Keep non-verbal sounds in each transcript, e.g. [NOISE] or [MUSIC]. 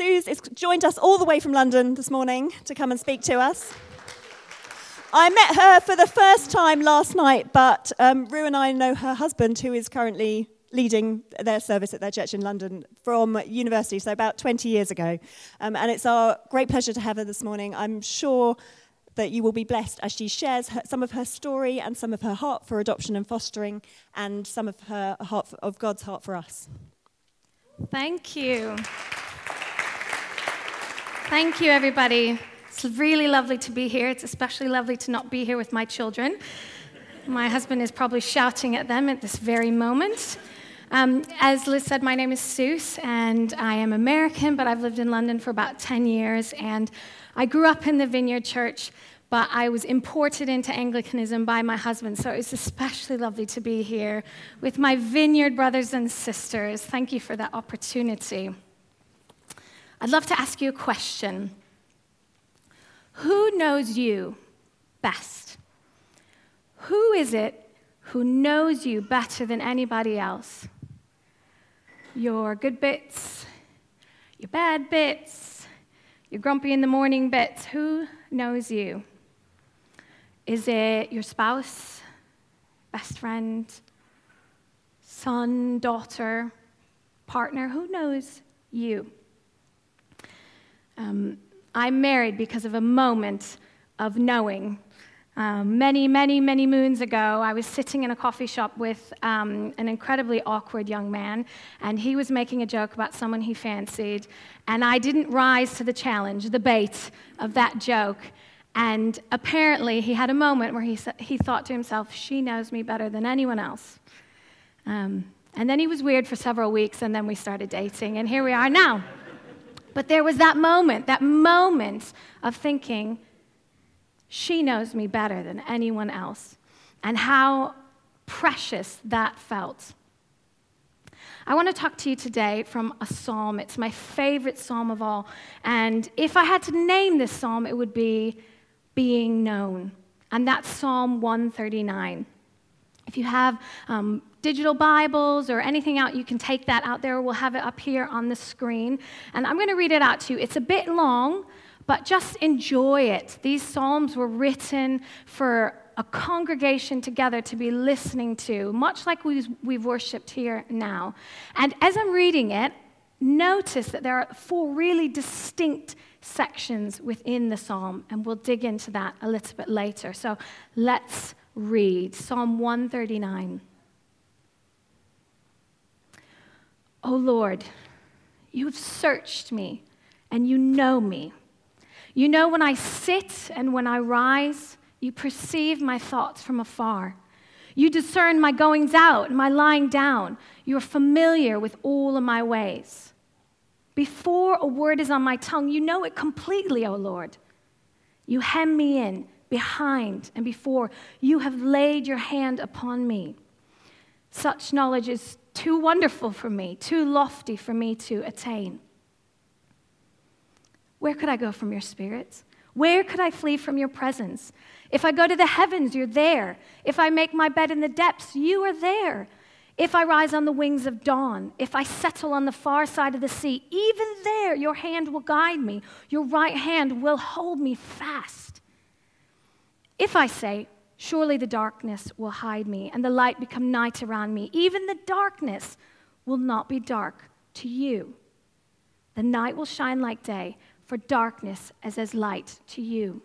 Suze has joined us all the way from London this morning to come and speak to us. I met her for the first time last night, but um, Rue and I know her husband, who is currently leading their service at their church in London from university, so about 20 years ago. Um, and it's our great pleasure to have her this morning. I'm sure that you will be blessed as she shares her, some of her story and some of her heart for adoption and fostering, and some of her heart for, of God's heart for us. Thank you. Thank you, everybody. It's really lovely to be here. It's especially lovely to not be here with my children. My husband is probably shouting at them at this very moment. Um, as Liz said, my name is Suze, and I am American, but I've lived in London for about 10 years. And I grew up in the Vineyard Church, but I was imported into Anglicanism by my husband. So it's especially lovely to be here with my Vineyard brothers and sisters. Thank you for that opportunity. I'd love to ask you a question Who knows you best? Who is it who knows you better than anybody else? Your good bits, your bad bits, your grumpy in the morning bits. Who knows you? Is it your spouse, best friend, son, daughter, partner? Who knows you? Um, I'm married because of a moment of knowing. Um, many, many, many moons ago, I was sitting in a coffee shop with um, an incredibly awkward young man, and he was making a joke about someone he fancied, and I didn't rise to the challenge, the bait of that joke. And apparently, he had a moment where he, he thought to himself, She knows me better than anyone else. Um, and then he was weird for several weeks, and then we started dating, and here we are now. But there was that moment, that moment of thinking, She knows me better than anyone else, and how precious that felt. I want to talk to you today from a psalm. It's my favorite psalm of all. And if I had to name this psalm, it would be being known. And that's Psalm 139. If you have um, digital Bibles or anything out, you can take that out there. We'll have it up here on the screen. And I'm going to read it out to you. It's a bit long, but just enjoy it. These Psalms were written for a congregation together to be listening to, much like we've, we've worshiped here now. And as I'm reading it, notice that there are four really distinct sections within the psalm, and we'll dig into that a little bit later. So let's read Psalm 139. O Lord, you have searched me and you know me. You know when I sit and when I rise, you perceive my thoughts from afar. You discern my goings out and my lying down. You are familiar with all of my ways. Before a word is on my tongue, you know it completely, O Lord. You hem me in behind and before. You have laid your hand upon me. Such knowledge is too wonderful for me, too lofty for me to attain. Where could I go from your spirit? Where could I flee from your presence? If I go to the heavens, you're there. If I make my bed in the depths, you are there. If I rise on the wings of dawn, if I settle on the far side of the sea, even there your hand will guide me, your right hand will hold me fast. If I say, Surely the darkness will hide me, and the light become night around me, even the darkness will not be dark to you. The night will shine like day, for darkness is as light to you.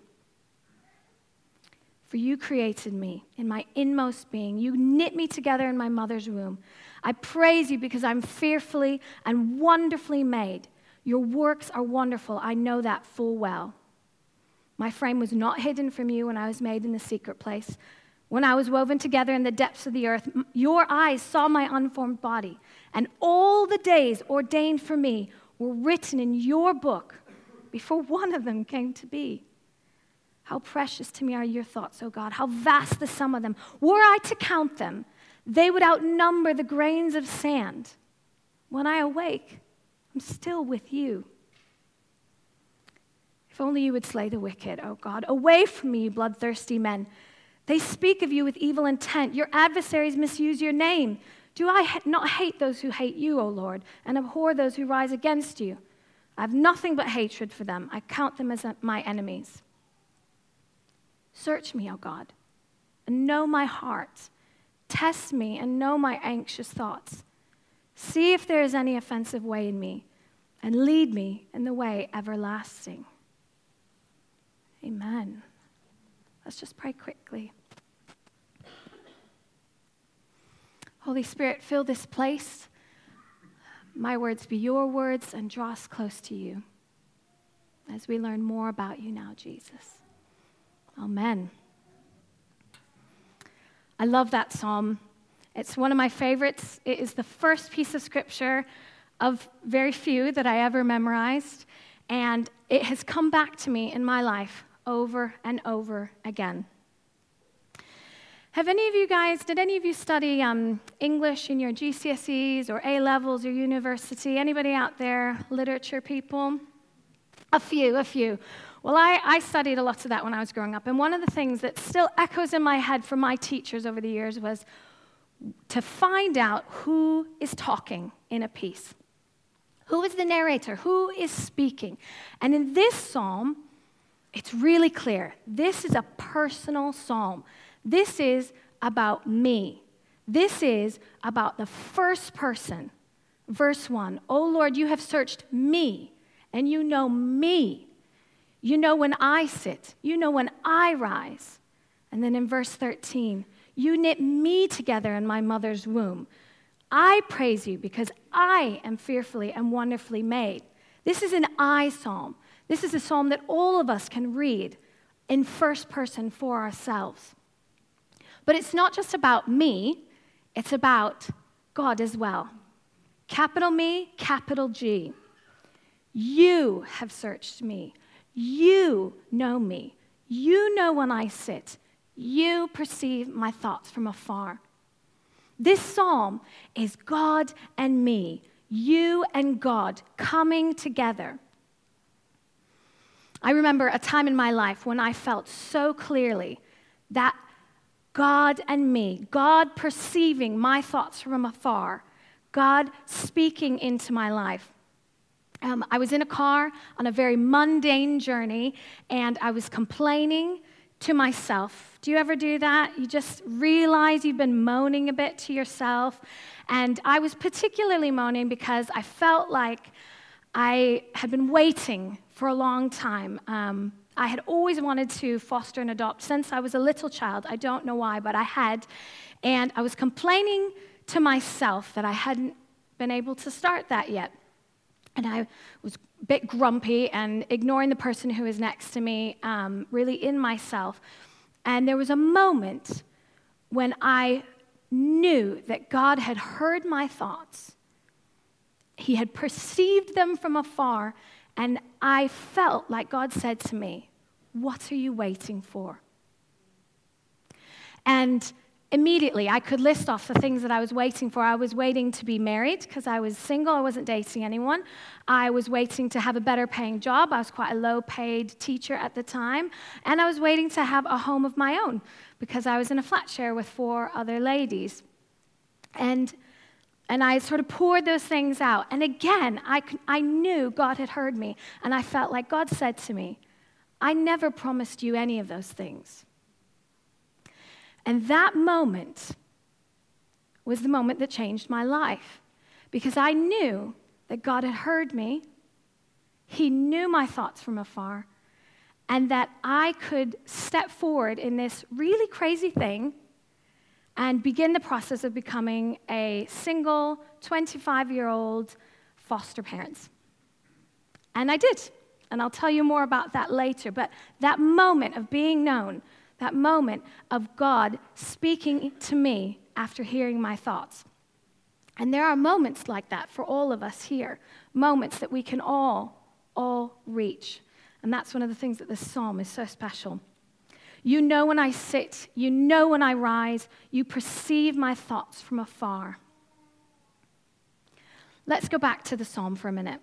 For you created me in my inmost being. You knit me together in my mother's womb. I praise you because I'm fearfully and wonderfully made. Your works are wonderful. I know that full well. My frame was not hidden from you when I was made in the secret place. When I was woven together in the depths of the earth, your eyes saw my unformed body, and all the days ordained for me were written in your book before one of them came to be. How precious to me are your thoughts, O God. How vast the sum of them. Were I to count them, they would outnumber the grains of sand. When I awake, I'm still with you. If only you would slay the wicked, O God. Away from me, bloodthirsty men. They speak of you with evil intent. Your adversaries misuse your name. Do I not hate those who hate you, O Lord, and abhor those who rise against you? I have nothing but hatred for them. I count them as uh, my enemies. Search me, O God, and know my heart. Test me and know my anxious thoughts. See if there is any offensive way in me, and lead me in the way everlasting. Amen. Let's just pray quickly. Holy Spirit, fill this place. My words be your words and draw us close to you as we learn more about you now, Jesus. Amen. I love that psalm. It's one of my favorites. It is the first piece of scripture of very few that I ever memorized, and it has come back to me in my life over and over again. Have any of you guys, did any of you study um, English in your GCSEs or A levels or university? Anybody out there, literature people? A few, a few. Well, I, I, studied a lot of that when I was growing up. And one of the things that still echoes in my head from my teachers over the years was to find out who is talking in a piece. Who is the narrator? Who is speaking? And in this psalm, it's really clear. This is a personal psalm. This is about me. This is about the first person. Verse 1 Oh Lord, you have searched me, and you know me. You know when I sit, you know when I rise. And then in verse 13, you knit me together in my mother's womb. I praise you because I am fearfully and wonderfully made. This is an I psalm. This is a psalm that all of us can read in first person for ourselves. But it's not just about me, it's about God as well. Capital Me, capital G. You have searched me. You know me. You know when I sit. You perceive my thoughts from afar. This psalm is God and me, you and God coming together. I remember a time in my life when I felt so clearly that God and me, God perceiving my thoughts from afar, God speaking into my life. Um, I was in a car on a very mundane journey and I was complaining to myself. Do you ever do that? You just realize you've been moaning a bit to yourself. And I was particularly moaning because I felt like I had been waiting for a long time. Um, I had always wanted to foster and adopt since I was a little child. I don't know why, but I had. And I was complaining to myself that I hadn't been able to start that yet. And I was a bit grumpy and ignoring the person who was next to me, um, really in myself. And there was a moment when I knew that God had heard my thoughts, He had perceived them from afar, and I felt like God said to me, What are you waiting for? And immediately I could list off the things that I was waiting for. I was waiting to be married because I was single, I wasn't dating anyone. I was waiting to have a better paying job. I was quite a low paid teacher at the time. And I was waiting to have a home of my own because I was in a flat share with four other ladies. And and I sort of poured those things out. And again, I, I knew God had heard me. And I felt like God said to me, I never promised you any of those things. And that moment was the moment that changed my life because I knew that God had heard me, He knew my thoughts from afar, and that I could step forward in this really crazy thing and begin the process of becoming a single 25 year old foster parent. And I did. And I'll tell you more about that later. But that moment of being known, that moment of God speaking to me after hearing my thoughts. And there are moments like that for all of us here, moments that we can all, all reach. And that's one of the things that this psalm is so special. You know when I sit, you know when I rise, you perceive my thoughts from afar. Let's go back to the psalm for a minute.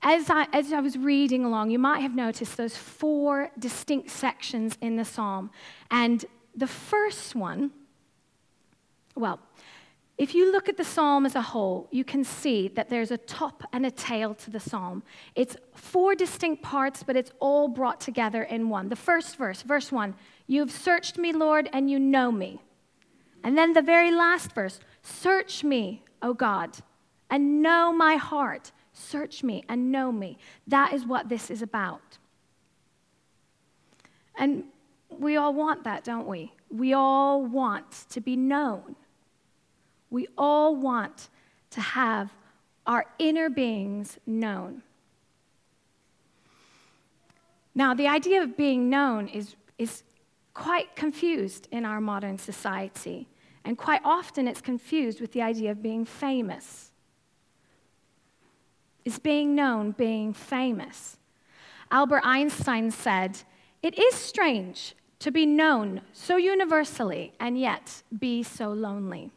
As I, as I was reading along, you might have noticed those four distinct sections in the psalm. And the first one, well, if you look at the psalm as a whole, you can see that there's a top and a tail to the psalm. It's four distinct parts, but it's all brought together in one. The first verse, verse one, you've searched me, Lord, and you know me. And then the very last verse, search me, O God, and know my heart. Search me and know me. That is what this is about. And we all want that, don't we? We all want to be known. We all want to have our inner beings known. Now, the idea of being known is, is quite confused in our modern society, and quite often it's confused with the idea of being famous. Is being known being famous? Albert Einstein said, It is strange to be known so universally and yet be so lonely.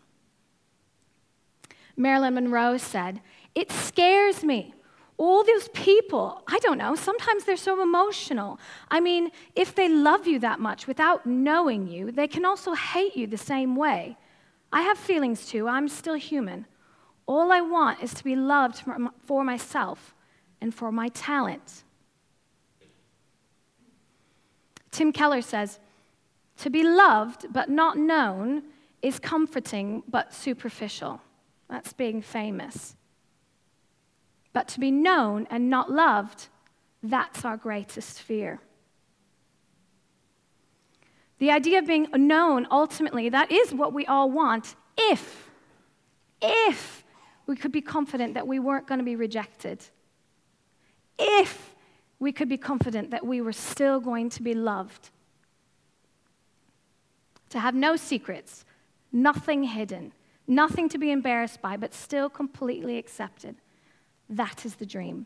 Marilyn Monroe said, It scares me. All those people, I don't know, sometimes they're so emotional. I mean, if they love you that much without knowing you, they can also hate you the same way. I have feelings too, I'm still human. All I want is to be loved for myself and for my talent. Tim Keller says, To be loved but not known is comforting but superficial. That's being famous. But to be known and not loved, that's our greatest fear. The idea of being known, ultimately, that is what we all want if, if we could be confident that we weren't going to be rejected. If we could be confident that we were still going to be loved. To have no secrets, nothing hidden, nothing to be embarrassed by, but still completely accepted. That is the dream.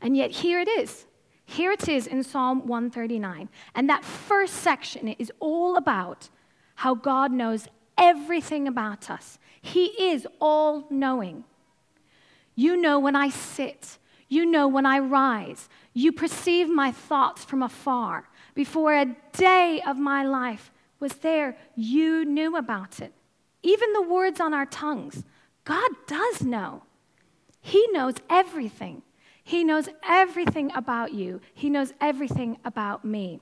And yet, here it is. Here it is in Psalm 139. And that first section is all about how God knows everything about us. He is all knowing. You know when I sit, you know when I rise. You perceive my thoughts from afar. Before a day of my life was there, you knew about it even the words on our tongues. God does know. He knows everything. He knows everything about you. He knows everything about me.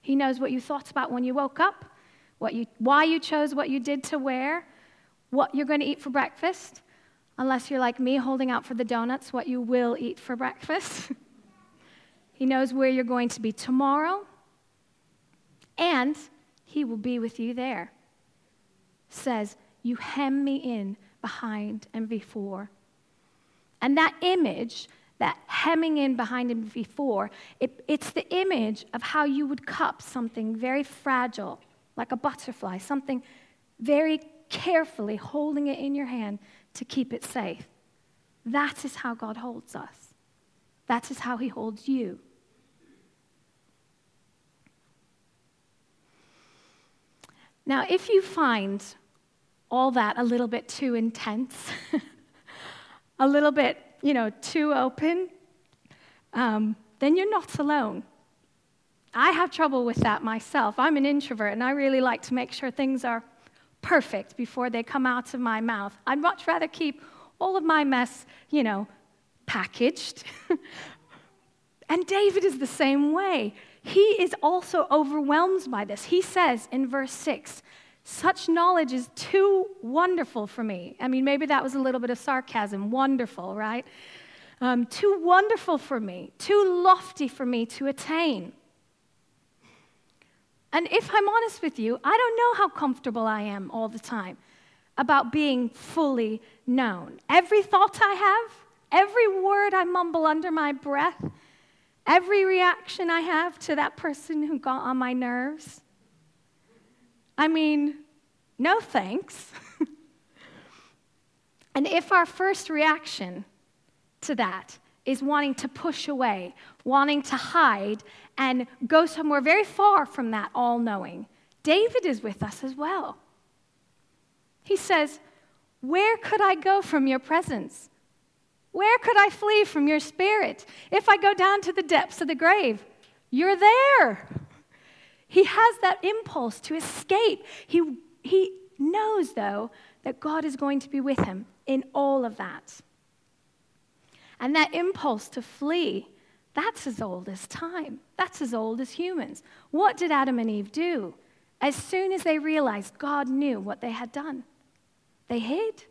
He knows what you thought about when you woke up, what you, why you chose what you did to wear, what you're going to eat for breakfast, unless you're like me holding out for the donuts, what you will eat for breakfast. [LAUGHS] he knows where you're going to be tomorrow. And he will be with you there. Says, You hem me in behind and before. And that image, that hemming in behind and before, it, it's the image of how you would cup something very fragile, like a butterfly, something very carefully holding it in your hand to keep it safe. That is how God holds us. That is how He holds you. Now, if you find all that a little bit too intense, [LAUGHS] a little bit, you know, too open, um, then you're not alone. I have trouble with that myself. I'm an introvert, and I really like to make sure things are perfect before they come out of my mouth. I'd much rather keep all of my mess, you know, packaged. [LAUGHS] and David is the same way he is also overwhelmed by this. He says in verse 6, such knowledge is too wonderful for me. I mean, maybe that was a little bit of sarcasm. Wonderful, right? Um, too wonderful for me, too lofty for me to attain. And if I'm honest with you, I don't know how comfortable I am all the time about being fully known. Every thought I have, every word I mumble under my breath, every reaction I have to that person who got on my nerves? I mean, no thanks. [LAUGHS] and if our first reaction to that is wanting to push away, wanting to hide, and go somewhere very far from that all knowing, David is with us as well. He says, Where could I go from your presence? Where could I flee from your spirit? If I go down to the depths of the grave, you're there. He has that impulse to escape. He, he knows, though, that God is going to be with him in all of that. And that impulse to flee, that's as old as time. That's as old as humans. What did Adam and Eve do? As soon as they realized God knew what they had done, they hid,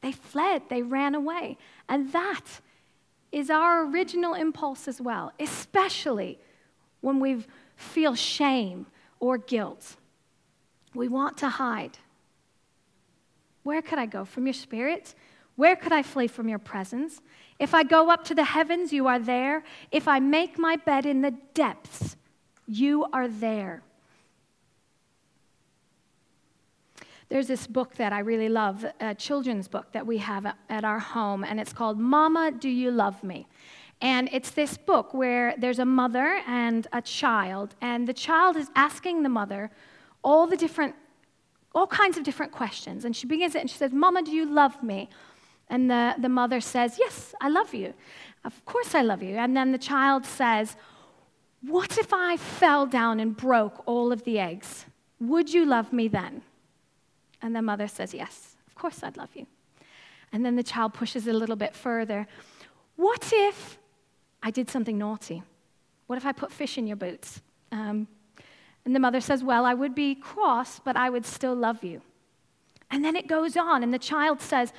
they fled, they ran away. And that is our original impulse as well, especially when we feel shame or guilt. We want to hide. Where could I go from your spirit? Where could I flee from your presence? If I go up to the heavens, you are there. If I make my bed in the depths, you are there. There's this book that I really love, a children's book that we have at our home, and it's called Mama, Do You Love Me? And it's this book where there's a mother and a child, and the child is asking the mother all the different, all kinds of different questions. And she begins it and she says, Mama, do you love me? And the, the mother says, Yes, I love you. Of course I love you. And then the child says, What if I fell down and broke all of the eggs? Would you love me then? And the mother says, Yes, of course I'd love you. And then the child pushes it a little bit further. What if I did something naughty? What if I put fish in your boots? Um, and the mother says, Well, I would be cross, but I would still love you. And then it goes on, and the child says,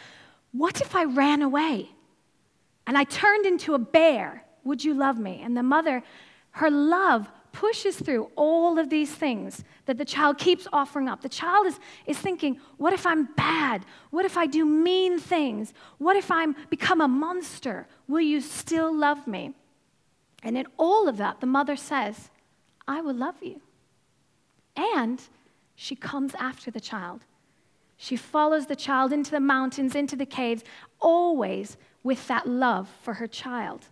What if I ran away and I turned into a bear? Would you love me? And the mother, her love pushes through all of these things that the child keeps offering up. The child is, is thinking, What if I'm bad? What if I do mean things? What if I become a monster? Will you still love me? And in all of that, the mother says, I will love you. And she comes after the child. She follows the child into the mountains, into the caves, always with that love for her child.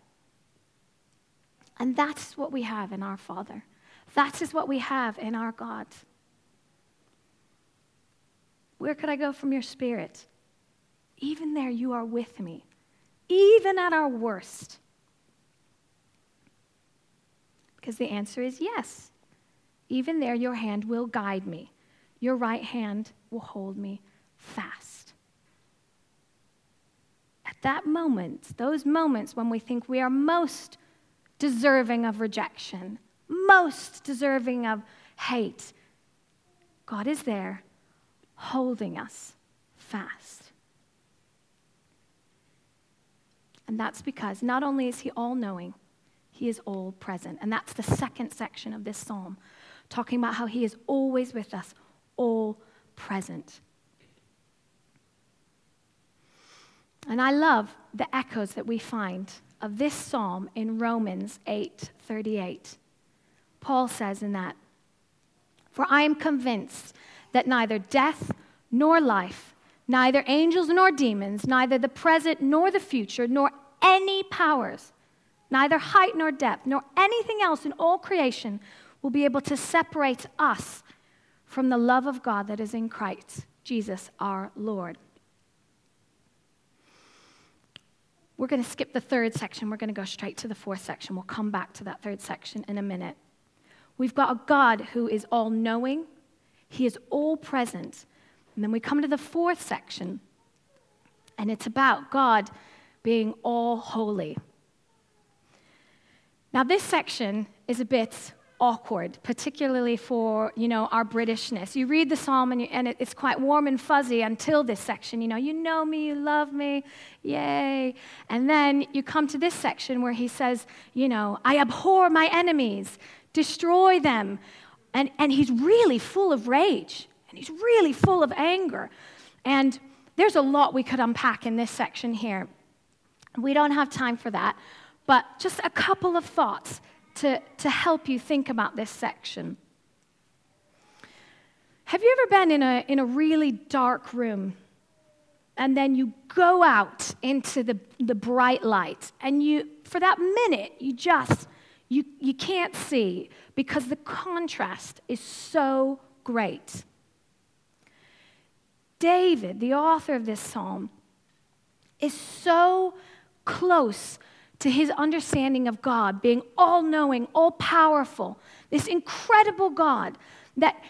And that's what we have in our Father. That is what we have in our God. Where could I go from your spirit? Even there, you are with me, even at our worst. Because the answer is yes. Even there, your hand will guide me, your right hand will hold me fast. At that moment, those moments when we think we are most deserving of rejection, most deserving of hate, God is there holding us fast. And that's because not only is He all knowing, He is all present. And that's the second section of this psalm, talking about how He is always with us, all present. And I love the echoes that we find of this psalm in Romans 8:38. Paul says in that, "For I am convinced that neither death nor life, neither angels nor demons, neither the present nor the future, nor any powers, neither height nor depth, nor anything else in all creation will be able to separate us from the love of God that is in Christ Jesus our Lord." We're going to skip the third section. We're going to go straight to the fourth section. We'll come back to that third section in a minute. We've got a God who is all knowing, He is all present. And then we come to the fourth section, and it's about God being all holy. Now, this section is a bit awkward, particularly for, you know, our Britishness. You read the psalm and, you, and it, it's quite warm and fuzzy until this section. You know, you know me, you love me, yay. And then you come to this section where he says, you know, I abhor my enemies, destroy them. And, and he's really full of rage and he's really full of anger. And there's a lot we could unpack in this section here. We don't have time for that, but just a couple of thoughts to, to help you think about this section. Have you ever been in a, in a really dark room and then you go out into the, the bright light and you, for that minute, you just, you, you can't see because the contrast is so great. David, the author of this psalm, is so close to his understanding of God being all knowing, all powerful, this incredible God that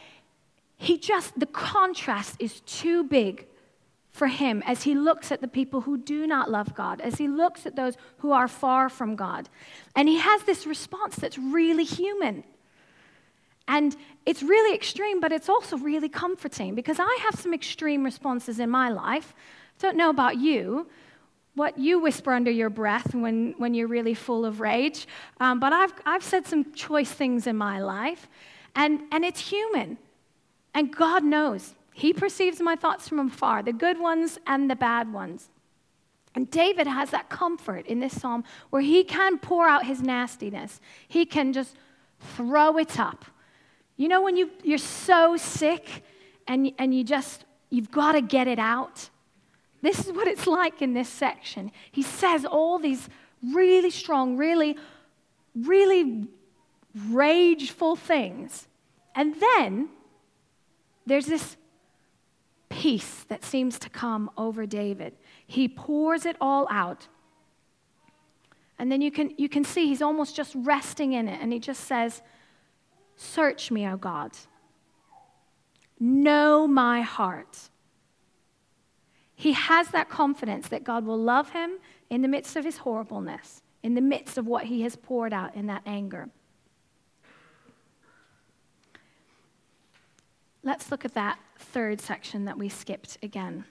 he just, the contrast is too big for him as he looks at the people who do not love God, as he looks at those who are far from God. And he has this response that's really human. And it's really extreme, but it's also really comforting because I have some extreme responses in my life. Don't know about you, what you whisper under your breath when, when you're really full of rage, um, but I've, I've said some choice things in my life, and, and it's human. And God knows. He perceives my thoughts from afar, the good ones and the bad ones. And David has that comfort in this psalm where he can pour out his nastiness. He can just throw it up. You know, when you, you're so sick and, and you just, you've got to get it out? This is what it's like in this section. He says all these really strong, really, really rageful things. And then there's this peace that seems to come over David. He pours it all out. And then you can, you can see he's almost just resting in it. And he just says, Search me, O God. Know my heart. He has that confidence that God will love him in the midst of his horribleness, in the midst of what he has poured out in that anger. Let's look at that third section that we skipped again.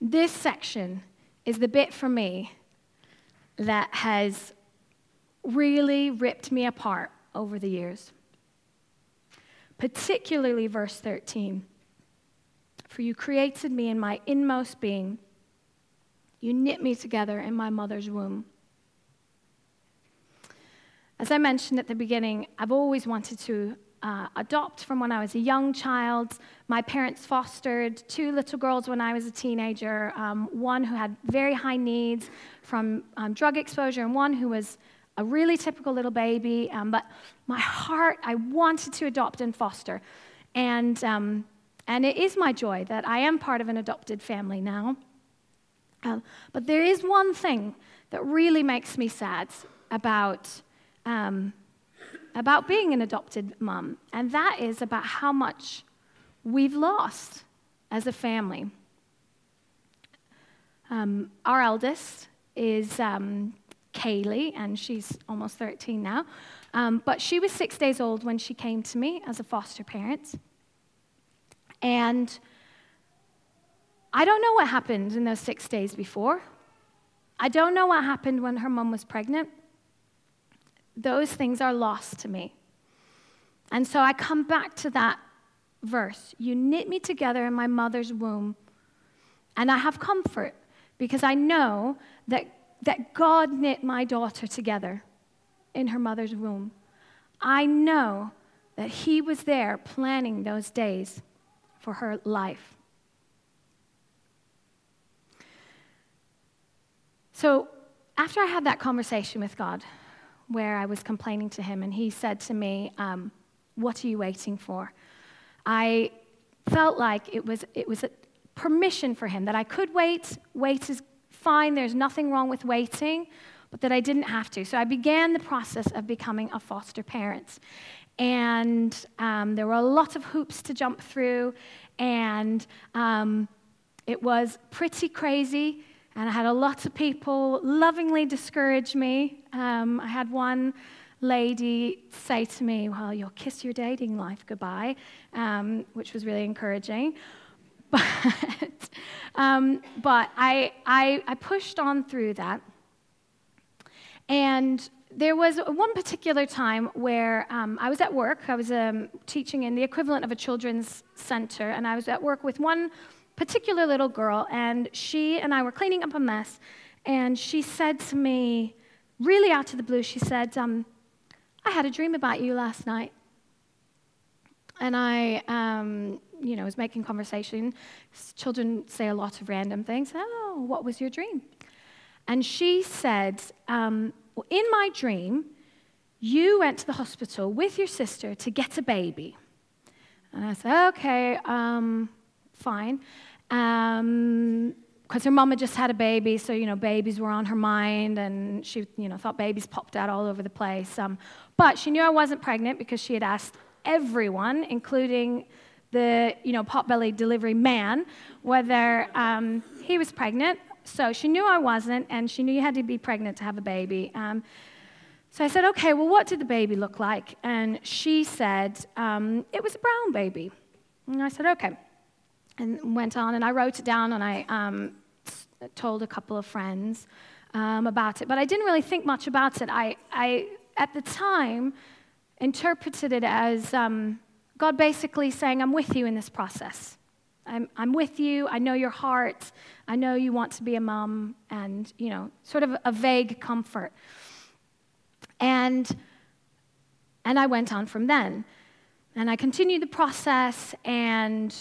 This section is the bit for me that has really ripped me apart over the years. Particularly verse 13. For you created me in my inmost being, you knit me together in my mother's womb. As I mentioned at the beginning, I've always wanted to uh, adopt from when I was a young child. My parents fostered two little girls when I was a teenager um, one who had very high needs from um, drug exposure, and one who was a really typical little baby. Um, but my heart, I wanted to adopt and foster. And, um, and it is my joy that I am part of an adopted family now. Uh, but there is one thing that really makes me sad about um, about being an adopted mum, and that is about how much we've lost as a family. Um, our eldest is um, Kaylee, and she's almost 13 now. Um, but she was six days old when she came to me as a foster parent. And I don't know what happened in those six days before. I don't know what happened when her mom was pregnant those things are lost to me. And so I come back to that verse You knit me together in my mother's womb, and I have comfort because I know that, that God knit my daughter together in her mother's womb. I know that He was there planning those days for her life. So, after I had that conversation with God, where I was complaining to him, and he said to me, um, What are you waiting for? I felt like it was, it was a permission for him that I could wait. Wait is fine, there's nothing wrong with waiting, but that I didn't have to. So I began the process of becoming a foster parent. And um, there were a lot of hoops to jump through, and um, it was pretty crazy. And I had a lot of people lovingly discourage me. Um, I had one lady say to me, Well, you'll kiss your dating life goodbye, um, which was really encouraging. [LAUGHS] But, um, but I, I, I pushed on through that. And there was one particular time where um, I was at work. I was um, teaching in the equivalent of a children's center, and I was at work with one particular little girl, and she and I were cleaning up a mess, and she said to me, really out of the blue, she said, um, I had a dream about you last night. And I, um, you know, was making conversation. Children say a lot of random things. Oh, what was your dream? And she said, um, well, in my dream, you went to the hospital with your sister to get a baby. And I said, okay, um, fine. Um, because her mama just had a baby, so you know babies were on her mind, and she you know thought babies popped out all over the place. Um, but she knew I wasn't pregnant because she had asked everyone, including the you know pot-bellied delivery man, whether um, he was pregnant. So she knew I wasn't, and she knew you had to be pregnant to have a baby. Um, so I said, okay, well, what did the baby look like? And she said, um, it was a brown baby. And I said, okay. And went on, and I wrote it down, and I um, told a couple of friends um, about it, but I didn't really think much about it. I, I at the time, interpreted it as um, God basically saying, I'm with you in this process. I'm, I'm with you. I know your heart. I know you want to be a mom, and, you know, sort of a vague comfort. And, and I went on from then. And I continued the process, and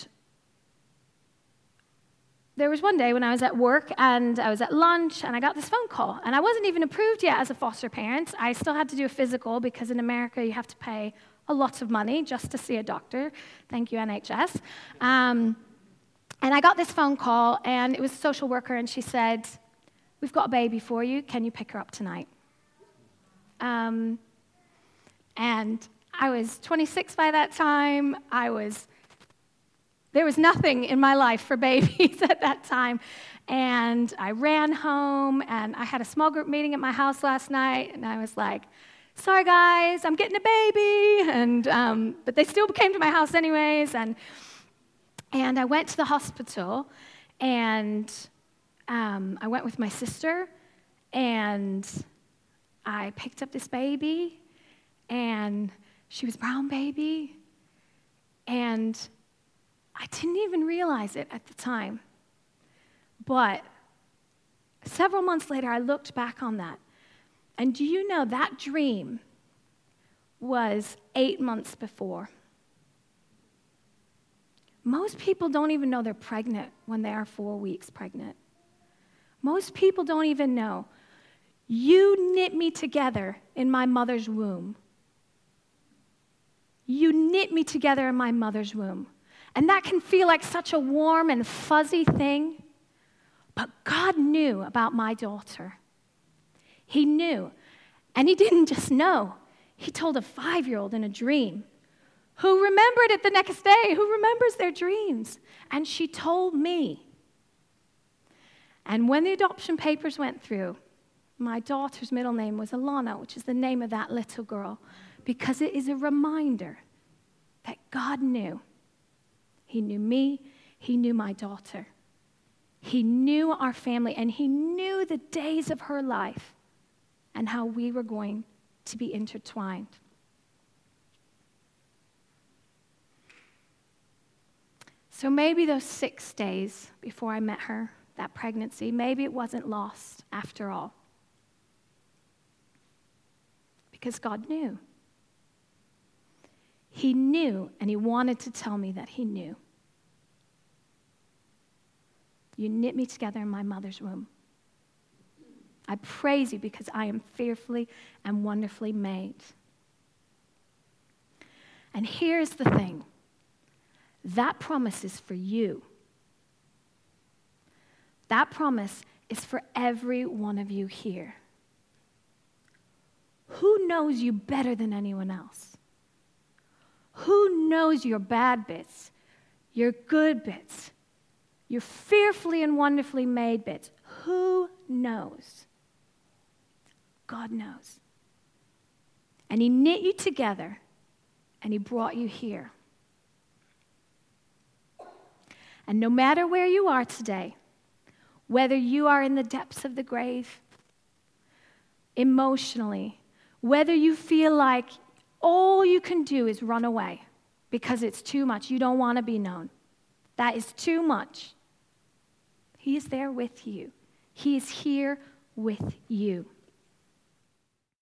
there was one day when I was at work and I was at lunch and I got this phone call. And I wasn't even approved yet as a foster parent. I still had to do a physical because in America you have to pay a lot of money just to see a doctor. Thank you, NHS. Um, and I got this phone call, and it was a social worker, and she said, We've got a baby for you. Can you pick her up tonight? Um, and I was 26 by that time. I was there was nothing in my life for [LAUGHS] babies at that time. And I ran home, and I had a small group meeting at my house last night, and I was like, sorry guys, I'm getting a baby. And, um, but they still came to my house anyways. And, and I went to the hospital, and um, I went with my sister, and I picked up this baby, and she was brown baby. And I didn't even realize it at the time. But several months later, I looked back on that. And do you know that dream was eight months before? Most people don't even know they're pregnant when they are four weeks pregnant. Most people don't even know. You knit me together in my mother's womb. You knit me together in my mother's womb. And that can feel like such a warm and fuzzy thing. But God knew about my daughter. He knew. And He didn't just know, He told a five year old in a dream who remembered it the next day, who remembers their dreams. And she told me. And when the adoption papers went through, my daughter's middle name was Alana, which is the name of that little girl, because it is a reminder that God knew he knew me, He knew my daughter. He knew our family, and He knew the days of her life and how we were going to be intertwined. So maybe those six days before I met her, that pregnancy, maybe it wasn't lost after all. Because God knew. He knew, and he wanted to tell me that he knew. You knit me together in my mother's womb. I praise you because I am fearfully and wonderfully made. And here's the thing that promise is for you. That promise is for every one of you here. Who knows you better than anyone else? Who knows your bad bits, your good bits, your fearfully and wonderfully made bits? Who knows? God knows. And He knit you together and He brought you here. And no matter where you are today, whether you are in the depths of the grave, emotionally, whether you feel like all you can do is run away because it's too much. You don't want to be known. That is too much. He is there with you, He is here with you.